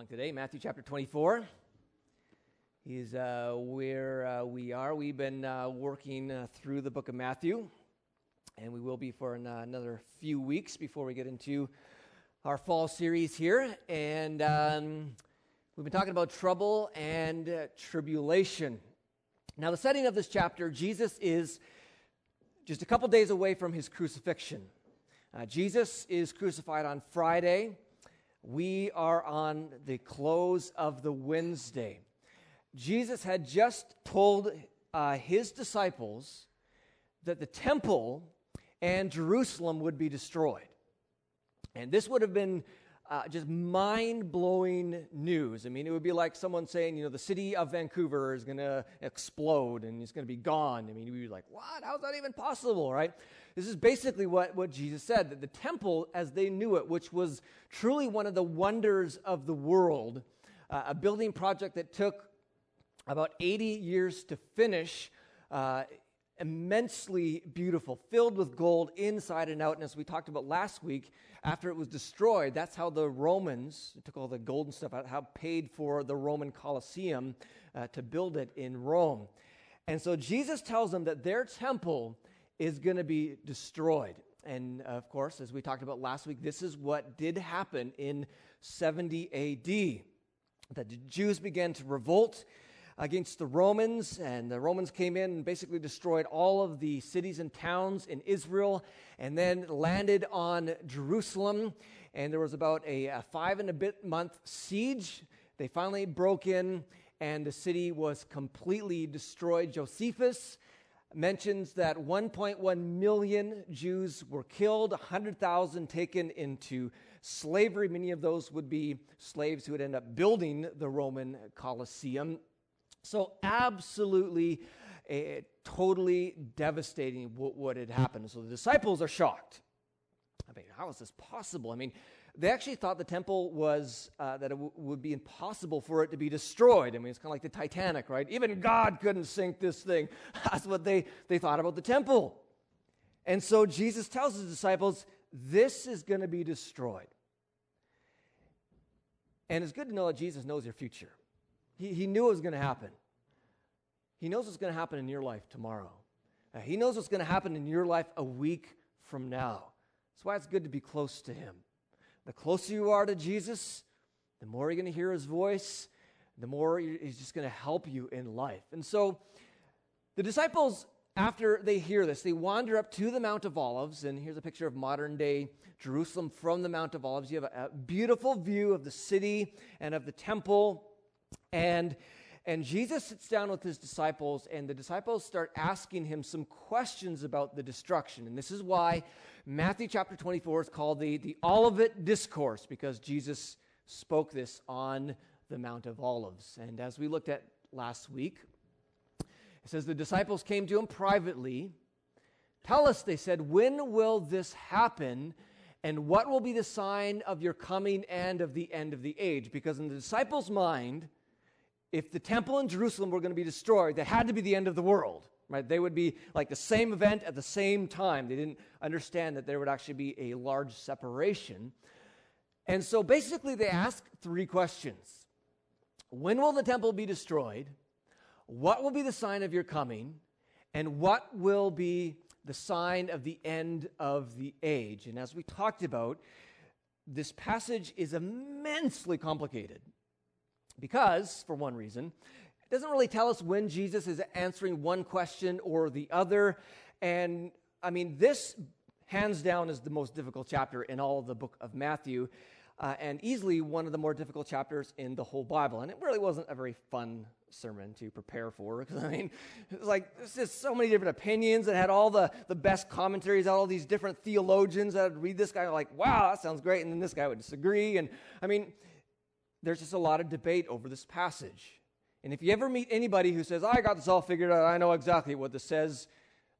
along today, Matthew chapter 24 is uh, where uh, we are. We've been uh, working uh, through the book of Matthew, and we will be for an, uh, another few weeks before we get into our fall series here. And um, we've been talking about trouble and uh, tribulation. Now, the setting of this chapter, Jesus is just a couple days away from his crucifixion. Jesus is crucified on Friday. We are on the close of the Wednesday. Jesus had just told uh, his disciples that the temple and Jerusalem would be destroyed. And this would have been uh, just mind blowing news. I mean, it would be like someone saying, you know, the city of Vancouver is going to explode and it's going to be gone. I mean, you'd be like, what? How's that even possible, right? This is basically what, what Jesus said that the temple, as they knew it, which was truly one of the wonders of the world, uh, a building project that took about 80 years to finish. Uh, immensely beautiful, filled with gold inside and out. And as we talked about last week, after it was destroyed, that's how the Romans took all the gold and stuff out, how paid for the Roman Colosseum uh, to build it in Rome. And so Jesus tells them that their temple is going to be destroyed. And uh, of course, as we talked about last week, this is what did happen in 70 AD. That the Jews began to revolt against the Romans, and the Romans came in and basically destroyed all of the cities and towns in Israel, and then landed on Jerusalem. And there was about a, a five and a bit month siege. They finally broke in, and the city was completely destroyed. Josephus mentions that 1.1 million Jews were killed, 100,000 taken into slavery. Many of those would be slaves who would end up building the Roman Colosseum. So, absolutely, uh, totally devastating what, what had happened. So, the disciples are shocked. I mean, how is this possible? I mean, they actually thought the temple was, uh, that it w- would be impossible for it to be destroyed. I mean, it's kind of like the Titanic, right? Even God couldn't sink this thing. That's what they, they thought about the temple. And so Jesus tells his disciples, this is going to be destroyed. And it's good to know that Jesus knows your future. He, he knew it was going to happen. He knows what's going to happen in your life tomorrow. Uh, he knows what's going to happen in your life a week from now. That's why it's good to be close to Him. The closer you are to Jesus, the more you're going to hear his voice, the more he's just going to help you in life. And so the disciples, after they hear this, they wander up to the Mount of Olives. And here's a picture of modern day Jerusalem from the Mount of Olives. You have a, a beautiful view of the city and of the temple. And and Jesus sits down with his disciples, and the disciples start asking him some questions about the destruction. And this is why Matthew chapter 24 is called the, the Olivet Discourse, because Jesus spoke this on the Mount of Olives. And as we looked at last week, it says the disciples came to him privately. Tell us, they said, when will this happen? And what will be the sign of your coming and of the end of the age? Because in the disciples' mind, if the temple in Jerusalem were going to be destroyed, that had to be the end of the world. Right? They would be like the same event at the same time. They didn't understand that there would actually be a large separation. And so basically, they ask three questions When will the temple be destroyed? What will be the sign of your coming? And what will be the sign of the end of the age? And as we talked about, this passage is immensely complicated. Because, for one reason, it doesn't really tell us when Jesus is answering one question or the other. And I mean, this hands down is the most difficult chapter in all of the book of Matthew, uh, and easily one of the more difficult chapters in the whole Bible. And it really wasn't a very fun sermon to prepare for because I mean, it's like there's just so many different opinions. It had all the, the best commentaries, all these different theologians that would read this guy like, wow, that sounds great. And then this guy would disagree. And I mean, there's just a lot of debate over this passage. And if you ever meet anybody who says, I got this all figured out, I know exactly what this says,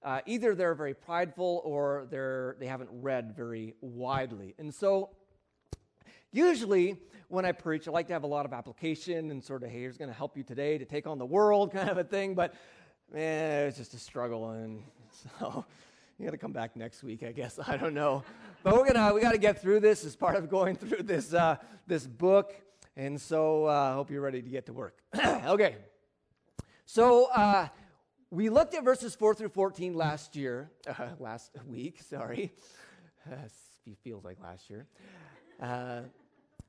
uh, either they're very prideful or they're, they haven't read very widely. And so, usually when I preach, I like to have a lot of application and sort of, hey, here's going to help you today to take on the world kind of a thing. But man, it's just a struggle. And so, you got to come back next week, I guess. I don't know. But we're gonna we got to get through this as part of going through this uh, this book. And so uh, I hope you're ready to get to work. okay. So uh, we looked at verses 4 through 14 last year, uh, last week, sorry. It feels like last year. Uh,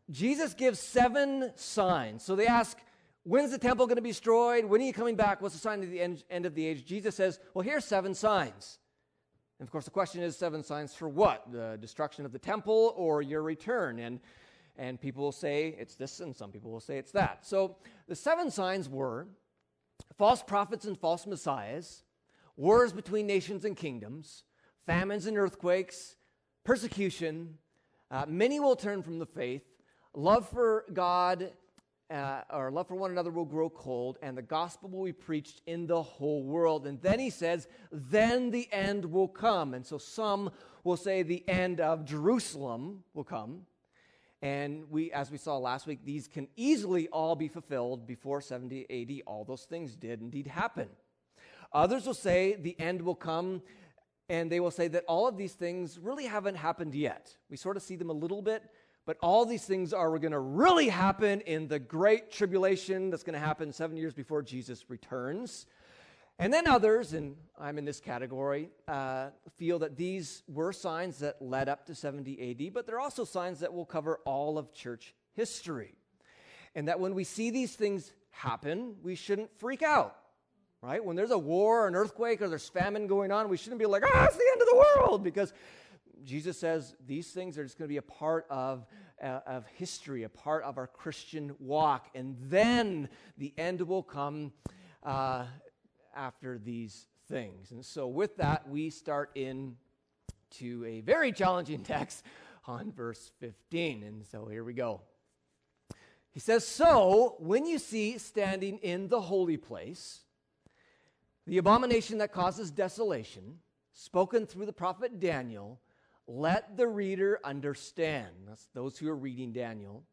Jesus gives seven signs. So they ask, When's the temple going to be destroyed? When are you coming back? What's the sign of the end, end of the age? Jesus says, Well, here's seven signs. And of course, the question is seven signs for what? The destruction of the temple or your return? And, and people will say it's this, and some people will say it's that. So the seven signs were false prophets and false messiahs, wars between nations and kingdoms, famines and earthquakes, persecution. Uh, many will turn from the faith. Love for God uh, or love for one another will grow cold, and the gospel will be preached in the whole world. And then he says, then the end will come. And so some will say the end of Jerusalem will come. And we, as we saw last week, these can easily all be fulfilled before 70 AD. All those things did indeed happen. Others will say the end will come, and they will say that all of these things really haven't happened yet. We sort of see them a little bit, but all these things are going to really happen in the great tribulation that's going to happen seven years before Jesus returns. And then others, and I'm in this category, uh, feel that these were signs that led up to 70 AD, but they're also signs that will cover all of church history. And that when we see these things happen, we shouldn't freak out, right? When there's a war, or an earthquake, or there's famine going on, we shouldn't be like, ah, it's the end of the world, because Jesus says these things are just going to be a part of, uh, of history, a part of our Christian walk. And then the end will come uh, after these things. And so, with that, we start in to a very challenging text on verse 15. And so, here we go. He says, So, when you see standing in the holy place the abomination that causes desolation, spoken through the prophet Daniel, let the reader understand. That's those who are reading Daniel.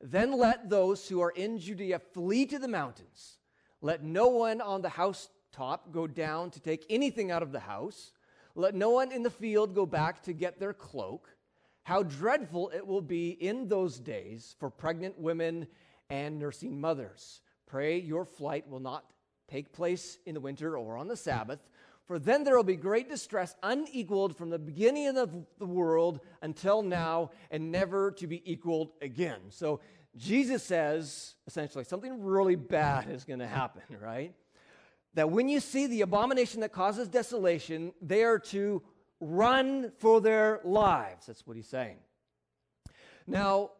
Then let those who are in Judea flee to the mountains. Let no one on the housetop go down to take anything out of the house. Let no one in the field go back to get their cloak. How dreadful it will be in those days for pregnant women and nursing mothers. Pray your flight will not take place in the winter or on the Sabbath for then there will be great distress, unequaled from the beginning of the world until now, and never to be equaled again. So Jesus says, essentially, something really bad is going to happen, right? That when you see the abomination that causes desolation, they are to run for their lives. That's what he's saying. Now,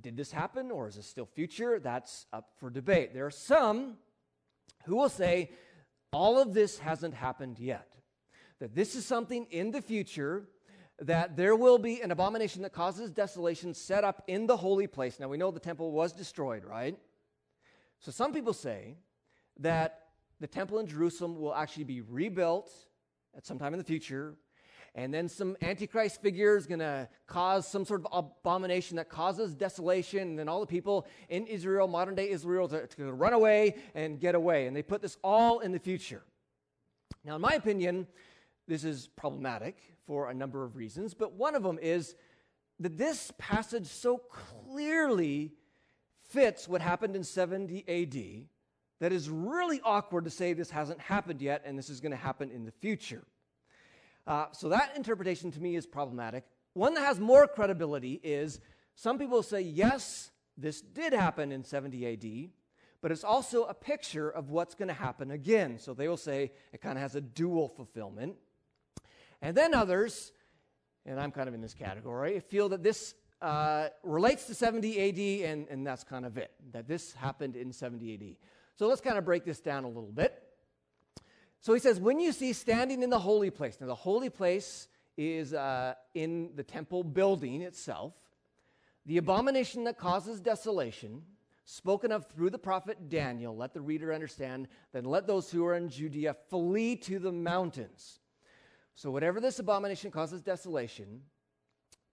did this happen or is this still future? That's up for debate. There are some who will say all of this hasn't happened yet. That this is something in the future that there will be an abomination that causes desolation set up in the holy place. Now we know the temple was destroyed, right? So some people say that the temple in Jerusalem will actually be rebuilt at some time in the future and then some antichrist figure is going to cause some sort of abomination that causes desolation and then all the people in israel modern day israel to, to run away and get away and they put this all in the future now in my opinion this is problematic for a number of reasons but one of them is that this passage so clearly fits what happened in 70 AD that is really awkward to say this hasn't happened yet and this is going to happen in the future. Uh, so that interpretation to me is problematic. One that has more credibility is some people say, yes, this did happen in 70 AD, but it's also a picture of what's going to happen again. So they will say it kind of has a dual fulfillment. And then others, and I'm kind of in this category, feel that this uh, relates to 70 AD, and, and that's kind of it, that this happened in 70 AD. So let's kind of break this down a little bit. So he says, when you see standing in the holy place, now the holy place is uh, in the temple building itself, the abomination that causes desolation, spoken of through the prophet Daniel, let the reader understand, then let those who are in Judea flee to the mountains. So, whatever this abomination causes desolation,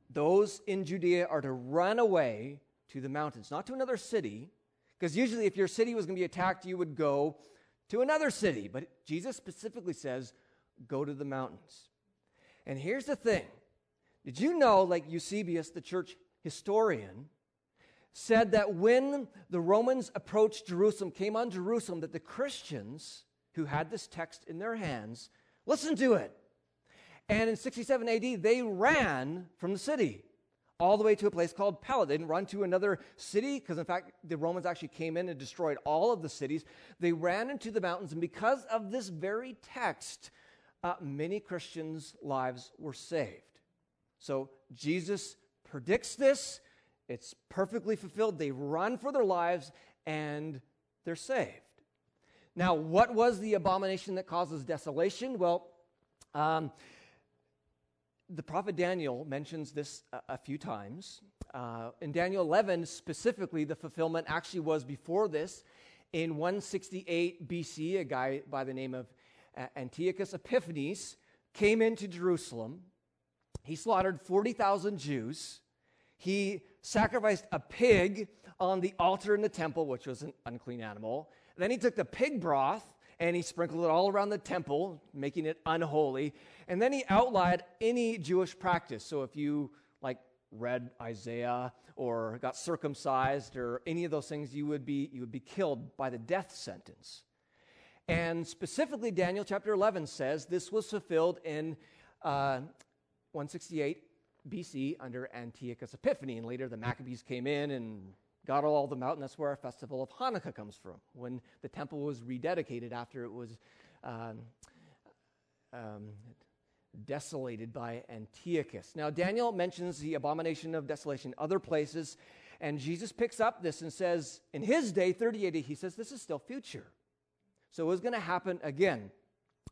those in Judea are to run away to the mountains, not to another city, because usually if your city was going to be attacked, you would go to another city. But Jesus specifically says, go to the mountains. And here's the thing Did you know, like Eusebius, the church historian, said that when the Romans approached Jerusalem, came on Jerusalem, that the Christians who had this text in their hands listened to it. And in 67 AD, they ran from the city all the way to a place called Pella. They didn't run to another city because, in fact, the Romans actually came in and destroyed all of the cities. They ran into the mountains, and because of this very text, uh, many Christians' lives were saved. So Jesus predicts this. It's perfectly fulfilled. They run for their lives and they're saved. Now, what was the abomination that causes desolation? Well, um, the prophet Daniel mentions this a, a few times. Uh, in Daniel 11, specifically, the fulfillment actually was before this. In 168 BC, a guy by the name of Antiochus Epiphanes came into Jerusalem. He slaughtered 40,000 Jews. He sacrificed a pig on the altar in the temple, which was an unclean animal. Then he took the pig broth and he sprinkled it all around the temple, making it unholy. And then he outlawed any Jewish practice. So if you like read Isaiah or got circumcised or any of those things, you would be you would be killed by the death sentence. And specifically, Daniel chapter 11 says this was fulfilled in uh, 168 BC under Antiochus Epiphanes. And later the Maccabees came in and got all them out, and that's where our festival of Hanukkah comes from, when the temple was rededicated after it was um, um, desolated by Antiochus. Now, Daniel mentions the abomination of desolation other places, and Jesus picks up this and says, in his day, 30 AD, he says, this is still future. So it was going to happen again.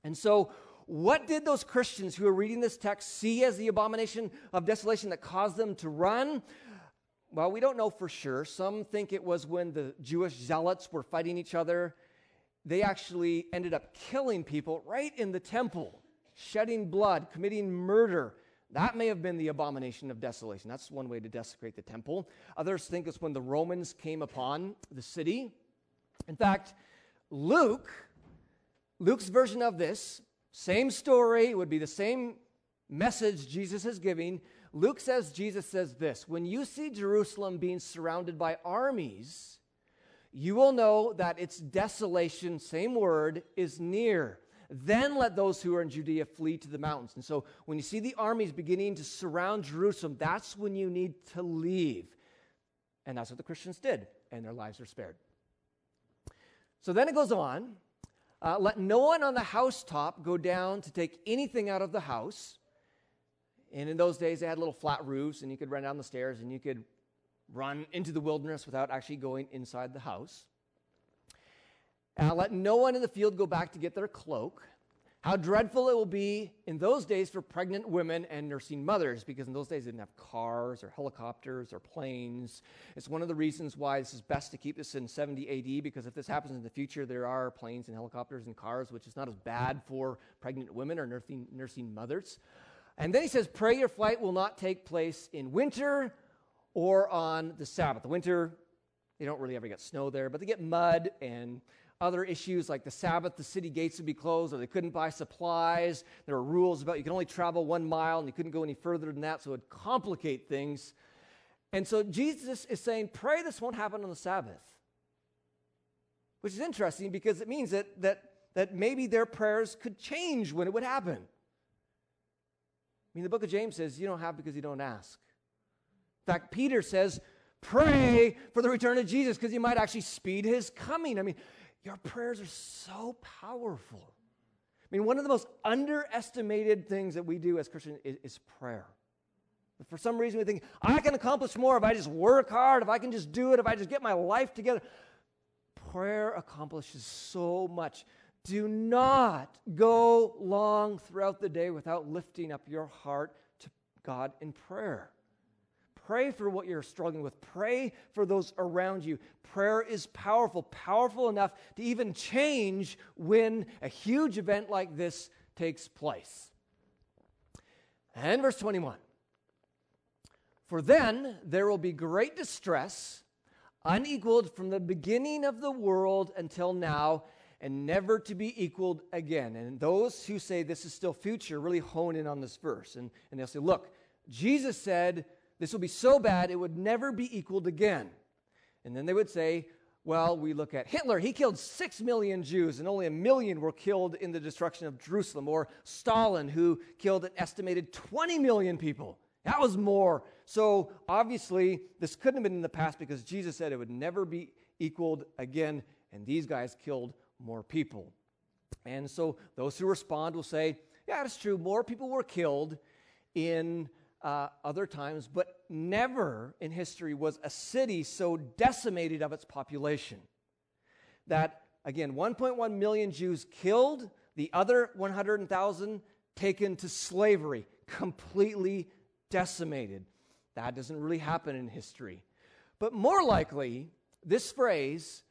And so, what did those Christians who were reading this text see as the abomination of desolation that caused them to run? Well, we don't know for sure. Some think it was when the Jewish zealots were fighting each other. They actually ended up killing people right in the temple, shedding blood, committing murder. That may have been the abomination of desolation. That's one way to desecrate the temple. Others think it's when the Romans came upon the city. In fact, Luke, Luke's version of this, same story, would be the same message Jesus is giving, Luke says, Jesus says this When you see Jerusalem being surrounded by armies, you will know that its desolation, same word, is near. Then let those who are in Judea flee to the mountains. And so when you see the armies beginning to surround Jerusalem, that's when you need to leave. And that's what the Christians did, and their lives are spared. So then it goes on uh, let no one on the housetop go down to take anything out of the house. And in those days, they had little flat roofs, and you could run down the stairs and you could run into the wilderness without actually going inside the house. And let no one in the field go back to get their cloak. How dreadful it will be in those days for pregnant women and nursing mothers, because in those days they didn't have cars or helicopters or planes. It's one of the reasons why this is best to keep this in 70 AD, because if this happens in the future, there are planes and helicopters and cars, which is not as bad for pregnant women or nursing, nursing mothers. And then he says, Pray your flight will not take place in winter or on the Sabbath. Winter, they don't really ever get snow there, but they get mud and other issues like the Sabbath, the city gates would be closed, or they couldn't buy supplies. There were rules about you can only travel one mile and you couldn't go any further than that, so it would complicate things. And so Jesus is saying, Pray this won't happen on the Sabbath. Which is interesting because it means that, that, that maybe their prayers could change when it would happen mean, the book of James says you don't have because you don't ask. In fact, Peter says, pray for the return of Jesus because he might actually speed his coming. I mean, your prayers are so powerful. I mean, one of the most underestimated things that we do as Christians is, is prayer. But for some reason, we think, I can accomplish more if I just work hard, if I can just do it, if I just get my life together. Prayer accomplishes so much. Do not go long throughout the day without lifting up your heart to God in prayer. Pray for what you're struggling with. Pray for those around you. Prayer is powerful, powerful enough to even change when a huge event like this takes place. And verse 21 For then there will be great distress, unequaled from the beginning of the world until now and never to be equaled again. And those who say this is still future really hone in on this verse. And, and they'll say, look, Jesus said this will be so bad it would never be equaled again. And then they would say, well, we look at Hitler. He killed six million Jews, and only a million were killed in the destruction of Jerusalem. Or Stalin, who killed an estimated 20 million people. That was more. So obviously, this couldn't have been in the past because Jesus said it would never be equaled again, and these guys killed more people. And so those who respond will say, yeah, it's true. More people were killed in uh, other times, but never in history was a city so decimated of its population. That, again, 1.1 million Jews killed, the other 100,000 taken to slavery, completely decimated. That doesn't really happen in history. But more likely, this phrase,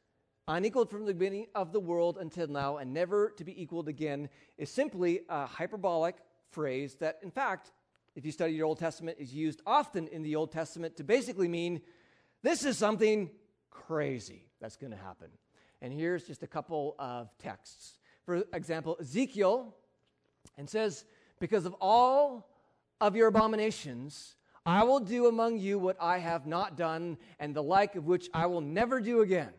unequaled from the beginning of the world until now and never to be equaled again, is simply a hyperbolic phrase that, in fact, if you study your Old Testament, is used often in the Old Testament to basically mean this is something crazy that's going to happen. And here's just a couple of texts. For example, Ezekiel, and says, Because of all of your abominations, I will do among you what I have not done, and the like of which I will never do again.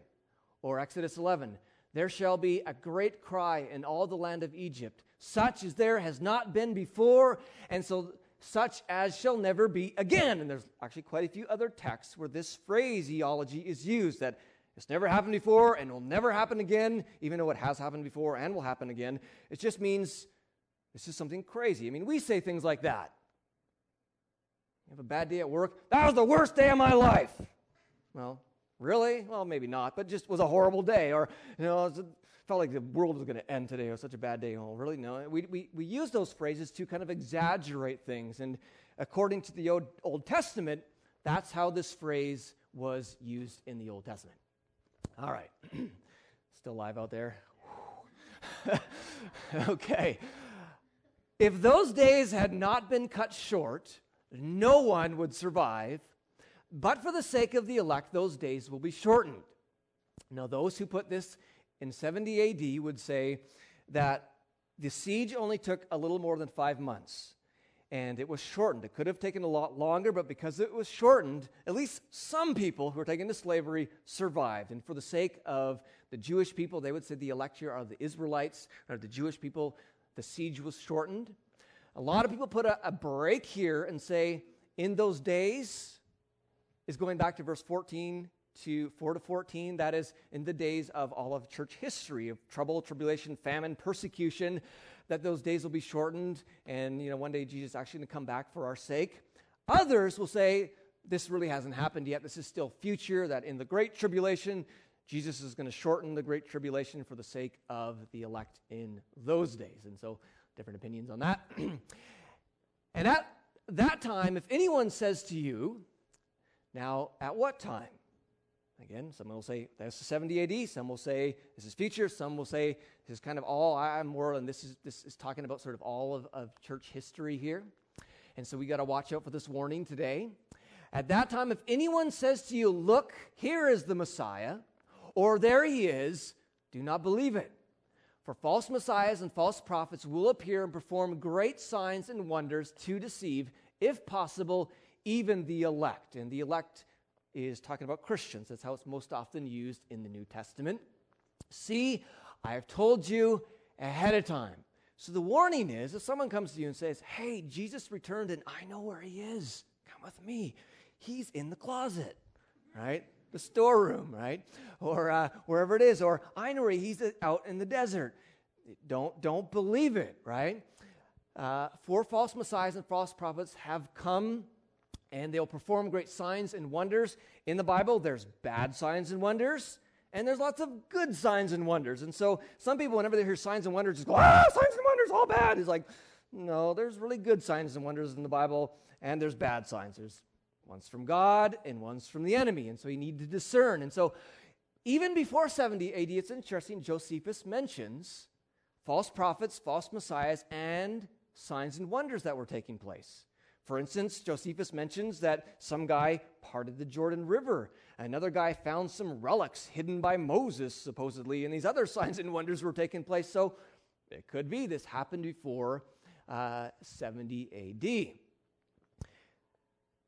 Or Exodus 11, there shall be a great cry in all the land of Egypt, such as there has not been before, and so such as shall never be again. And there's actually quite a few other texts where this phraseology is used that it's never happened before and will never happen again, even though it has happened before and will happen again. It just means this is something crazy. I mean, we say things like that. You have a bad day at work? That was the worst day of my life. Well, really? Well, maybe not, but just was a horrible day. Or, you know, it felt like the world was going to end today. It was such a bad day. Oh, really? No. We, we, we use those phrases to kind of exaggerate things. And according to the Old, Old Testament, that's how this phrase was used in the Old Testament. All right. Still live out there? okay. If those days had not been cut short, no one would survive. But for the sake of the elect, those days will be shortened. Now, those who put this in 70 AD would say that the siege only took a little more than five months and it was shortened. It could have taken a lot longer, but because it was shortened, at least some people who were taken to slavery survived. And for the sake of the Jewish people, they would say the electure are the Israelites, or the Jewish people, the siege was shortened. A lot of people put a, a break here and say, in those days, is going back to verse 14 to 4 to 14. That is in the days of all of church history of trouble, tribulation, famine, persecution, that those days will be shortened. And, you know, one day Jesus is actually going to come back for our sake. Others will say, this really hasn't happened yet. This is still future, that in the great tribulation, Jesus is going to shorten the great tribulation for the sake of the elect in those days. And so, different opinions on that. and at that time, if anyone says to you, now, at what time? Again, some will say that's 70 AD. Some will say this is future. Some will say this is kind of all I'm world, and this is this is talking about sort of all of, of church history here. And so we got to watch out for this warning today. At that time, if anyone says to you, "Look, here is the Messiah," or "There he is," do not believe it. For false messiahs and false prophets will appear and perform great signs and wonders to deceive, if possible, even the elect. And the elect is talking about Christians. That's how it's most often used in the New Testament. See, I have told you ahead of time. So the warning is if someone comes to you and says, Hey, Jesus returned and I know where he is, come with me. He's in the closet, right? The storeroom, right? Or uh, wherever it is. Or I know where he's out in the desert. Don't, don't believe it, right? Uh, for false messiahs and false prophets have come and they'll perform great signs and wonders. In the Bible, there's bad signs and wonders, and there's lots of good signs and wonders. And so some people, whenever they hear signs and wonders, just go, ah, signs and wonders, all bad. It's like, no, there's really good signs and wonders in the Bible, and there's bad signs. There's one's from God and one's from the enemy. And so you need to discern. And so even before 70 AD, it's interesting, Josephus mentions false prophets, false messiahs, and signs and wonders that were taking place. For instance, Josephus mentions that some guy parted the Jordan River. Another guy found some relics hidden by Moses, supposedly, and these other signs and wonders were taking place. So it could be this happened before uh, 70 AD.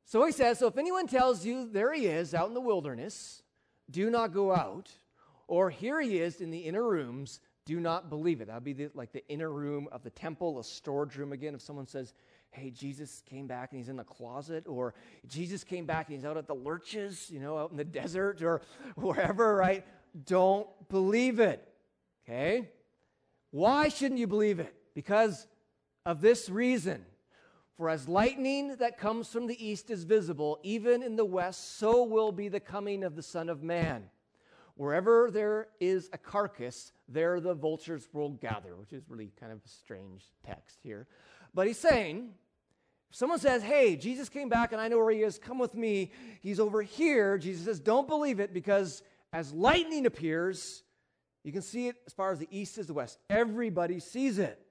So he says, So if anyone tells you there he is out in the wilderness, do not go out. Or here he is in the inner rooms, do not believe it. That would be the, like the inner room of the temple, a storage room again. If someone says, hey, Jesus came back and he's in the closet, or Jesus came back and he's out at the lurches, you know, out in the desert or wherever, right? Don't believe it. Okay? Why shouldn't you believe it? Because of this reason. For as lightning that comes from the east is visible, even in the west, so will be the coming of the Son of Man. Wherever there is a carcass, there the vultures will gather, which is really kind of a strange text here. But he's saying, if someone says, Hey, Jesus came back and I know where he is, come with me, he's over here. Jesus says, Don't believe it because as lightning appears, you can see it as far as the east is the west. Everybody sees it.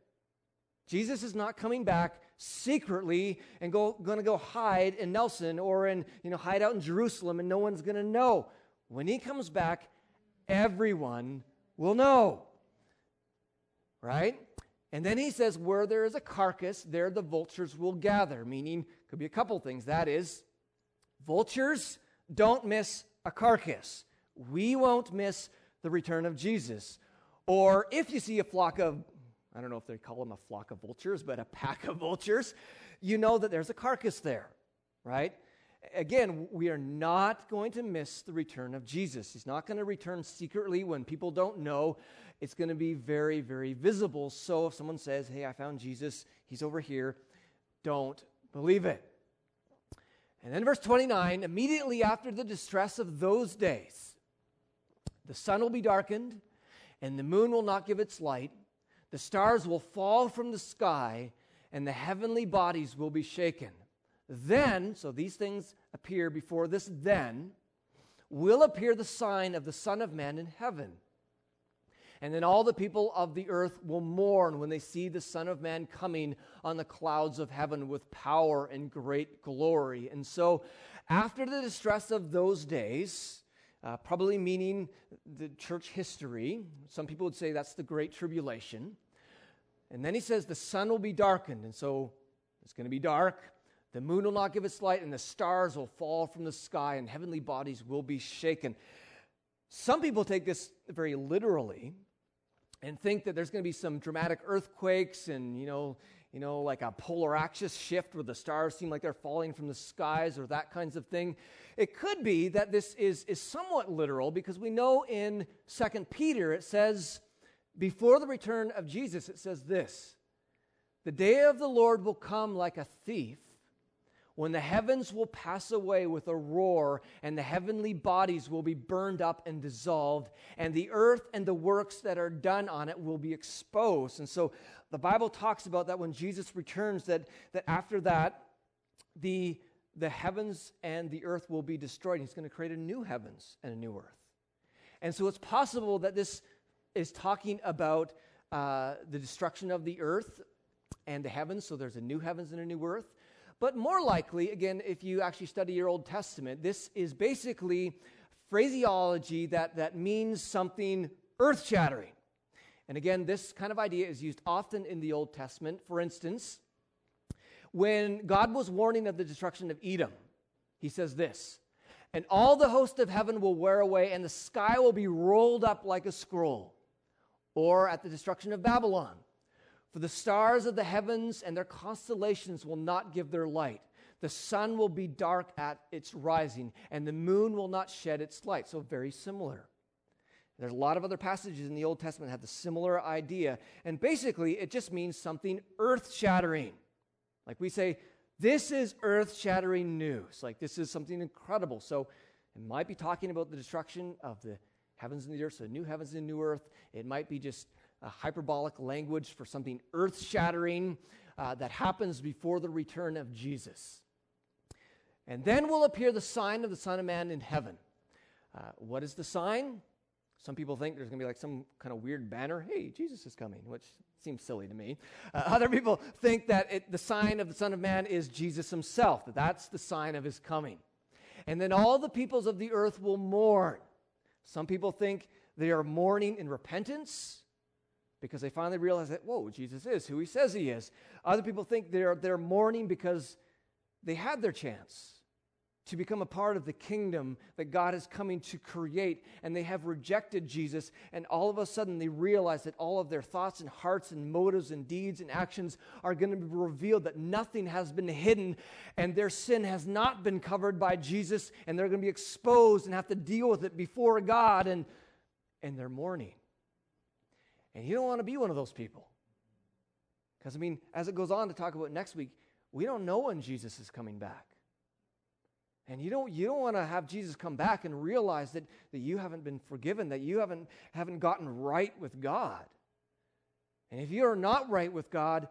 Jesus is not coming back secretly and go, to go hide in Nelson or in, you know, hide out in Jerusalem and no one's to know. When he comes back, everyone will know. Right? And then he says, Where there is a carcass, there the vultures will gather, meaning, could be a couple things. That is, vultures don't miss a carcass. We won't miss the return of Jesus. Or if you see a flock of, I don't know if they call them a flock of vultures, but a pack of vultures, you know that there's a carcass there, right? Again, we are not going to miss the return of Jesus. He's not going to return secretly when people don't know. It's going to be very, very visible. So if someone says, Hey, I found Jesus, he's over here, don't believe it. And then verse 29 immediately after the distress of those days, the sun will be darkened, and the moon will not give its light. The stars will fall from the sky, and the heavenly bodies will be shaken. Then, so these things appear before this, then will appear the sign of the Son of Man in heaven. And then all the people of the earth will mourn when they see the Son of Man coming on the clouds of heaven with power and great glory. And so, after the distress of those days, uh, probably meaning the church history. Some people would say that's the Great Tribulation. And then he says the sun will be darkened, and so it's going to be dark. The moon will not give its light, and the stars will fall from the sky, and heavenly bodies will be shaken. Some people take this very literally and think that there's going to be some dramatic earthquakes and, you know, you know, like a polar axis shift where the stars seem like they're falling from the skies or that kinds of thing. It could be that this is, is somewhat literal because we know in Second Peter it says, before the return of Jesus, it says this The day of the Lord will come like a thief when the heavens will pass away with a roar, and the heavenly bodies will be burned up and dissolved, and the earth and the works that are done on it will be exposed. And so the Bible talks about that when Jesus returns, that, that after that, the, the heavens and the earth will be destroyed. He's going to create a new heavens and a new earth. And so it's possible that this is talking about uh, the destruction of the earth and the heavens. So there's a new heavens and a new earth. But more likely, again, if you actually study your Old Testament, this is basically phraseology that, that means something earth shattering. And again, this kind of idea is used often in the Old Testament. For instance, when God was warning of the destruction of Edom, he says this And all the host of heaven will wear away, and the sky will be rolled up like a scroll. Or at the destruction of Babylon, for the stars of the heavens and their constellations will not give their light. The sun will be dark at its rising, and the moon will not shed its light. So, very similar. There's a lot of other passages in the Old Testament that have the similar idea. And basically, it just means something earth shattering. Like we say, this is earth shattering news. Like this is something incredible. So it might be talking about the destruction of the heavens and the earth, so new heavens and new earth. It might be just a hyperbolic language for something earth shattering uh, that happens before the return of Jesus. And then will appear the sign of the Son of Man in heaven. Uh, what is the sign? Some people think there's going to be like some kind of weird banner. Hey, Jesus is coming, which seems silly to me. Uh, other people think that it, the sign of the Son of Man is Jesus himself, that that's the sign of his coming. And then all the peoples of the earth will mourn. Some people think they are mourning in repentance because they finally realize that, whoa, Jesus is who he says he is. Other people think they're, they're mourning because they had their chance to become a part of the kingdom that God is coming to create, and they have rejected Jesus, and all of a sudden they realize that all of their thoughts and hearts and motives and deeds and actions are going to be revealed, that nothing has been hidden, and their sin has not been covered by Jesus, and they're going to be exposed and have to deal with it before God, and, and they're mourning. And you don't want to be one of those people. Because, I mean, as it goes on to talk about next week, we don't know when Jesus is coming back. And you don't, you don't want to have Jesus come back and realize that, that you haven't been forgiven, that you haven't, haven't gotten right with God. And if you are not right with God,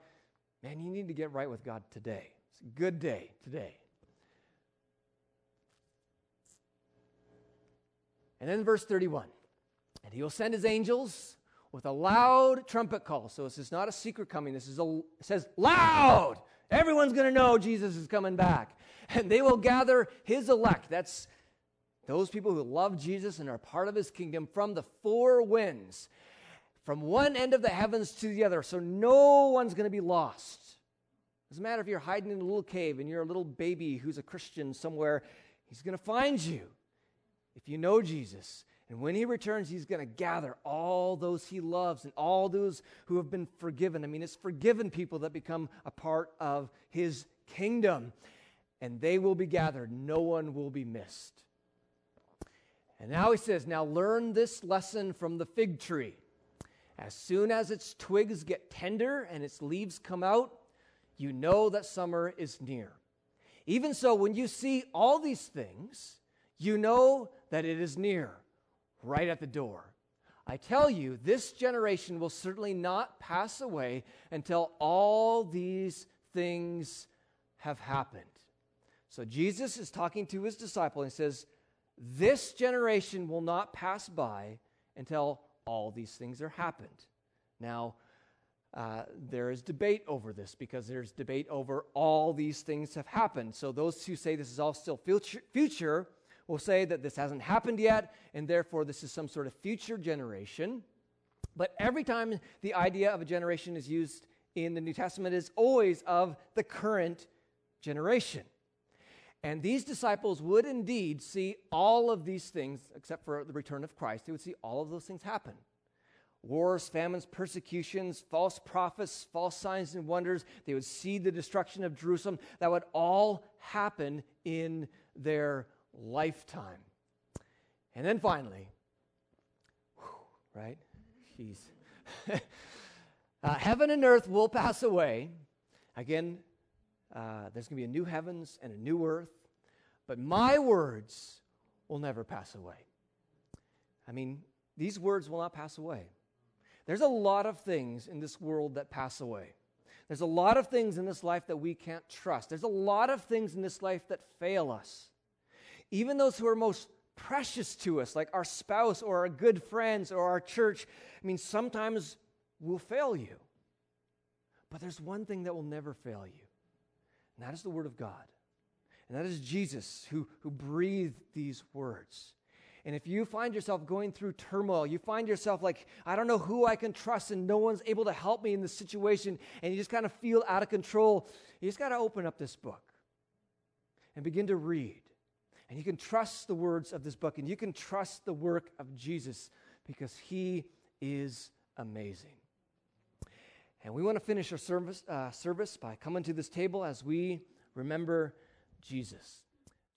man, you need to get right with God today. It's a good day today. And then verse 31 And he will send his angels with a loud trumpet call. So this is not a secret coming. This is a, says loud. Everyone's going to know Jesus is coming back. And they will gather his elect. That's those people who love Jesus and are part of his kingdom from the four winds, from one end of the heavens to the other. So no one's going to be lost. Doesn't matter if you're hiding in a little cave and you're a little baby who's a Christian somewhere, he's going to find you if you know Jesus. And when he returns, he's going to gather all those he loves and all those who have been forgiven. I mean, it's forgiven people that become a part of his kingdom. And they will be gathered, no one will be missed. And now he says, Now learn this lesson from the fig tree. As soon as its twigs get tender and its leaves come out, you know that summer is near. Even so, when you see all these things, you know that it is near right at the door. I tell you, this generation will certainly not pass away until all these things have happened. So Jesus is talking to his disciple and says, This generation will not pass by until all these things are happened. Now, uh, there is debate over this because there's debate over all these things have happened. So those who say this is all still future, future will say that this hasn't happened yet, and therefore this is some sort of future generation. But every time the idea of a generation is used in the New Testament is always of the current generation. And these disciples would indeed see all of these things, except for the return of Christ, they would see all of those things happen wars, famines, persecutions, false prophets, false signs and wonders. They would see the destruction of Jerusalem. That would all happen in their lifetime. And then finally, whew, right? Jeez. uh, heaven and earth will pass away. Again, uh, there's going to be a new heavens and a new earth, but my words will never pass away. I mean, these words will not pass away. There's a lot of things in this world that pass away. There's a lot of things in this life that we can't trust. There's a lot of things in this life that fail us. Even those who are most precious to us, like our spouse or our good friends or our church, I mean, sometimes will fail you. But there's one thing that will never fail you, and that is the Word of God. And that is Jesus who, who breathed these words. And if you find yourself going through turmoil, you find yourself like, I don't know who I can trust and no one's able to help me in this situation, and you just kind of feel out of control, you just got to open up this book and begin to read. And you can trust the words of this book and you can trust the work of Jesus because he is amazing. And we want to finish our service, uh, service by coming to this table as we remember Jesus.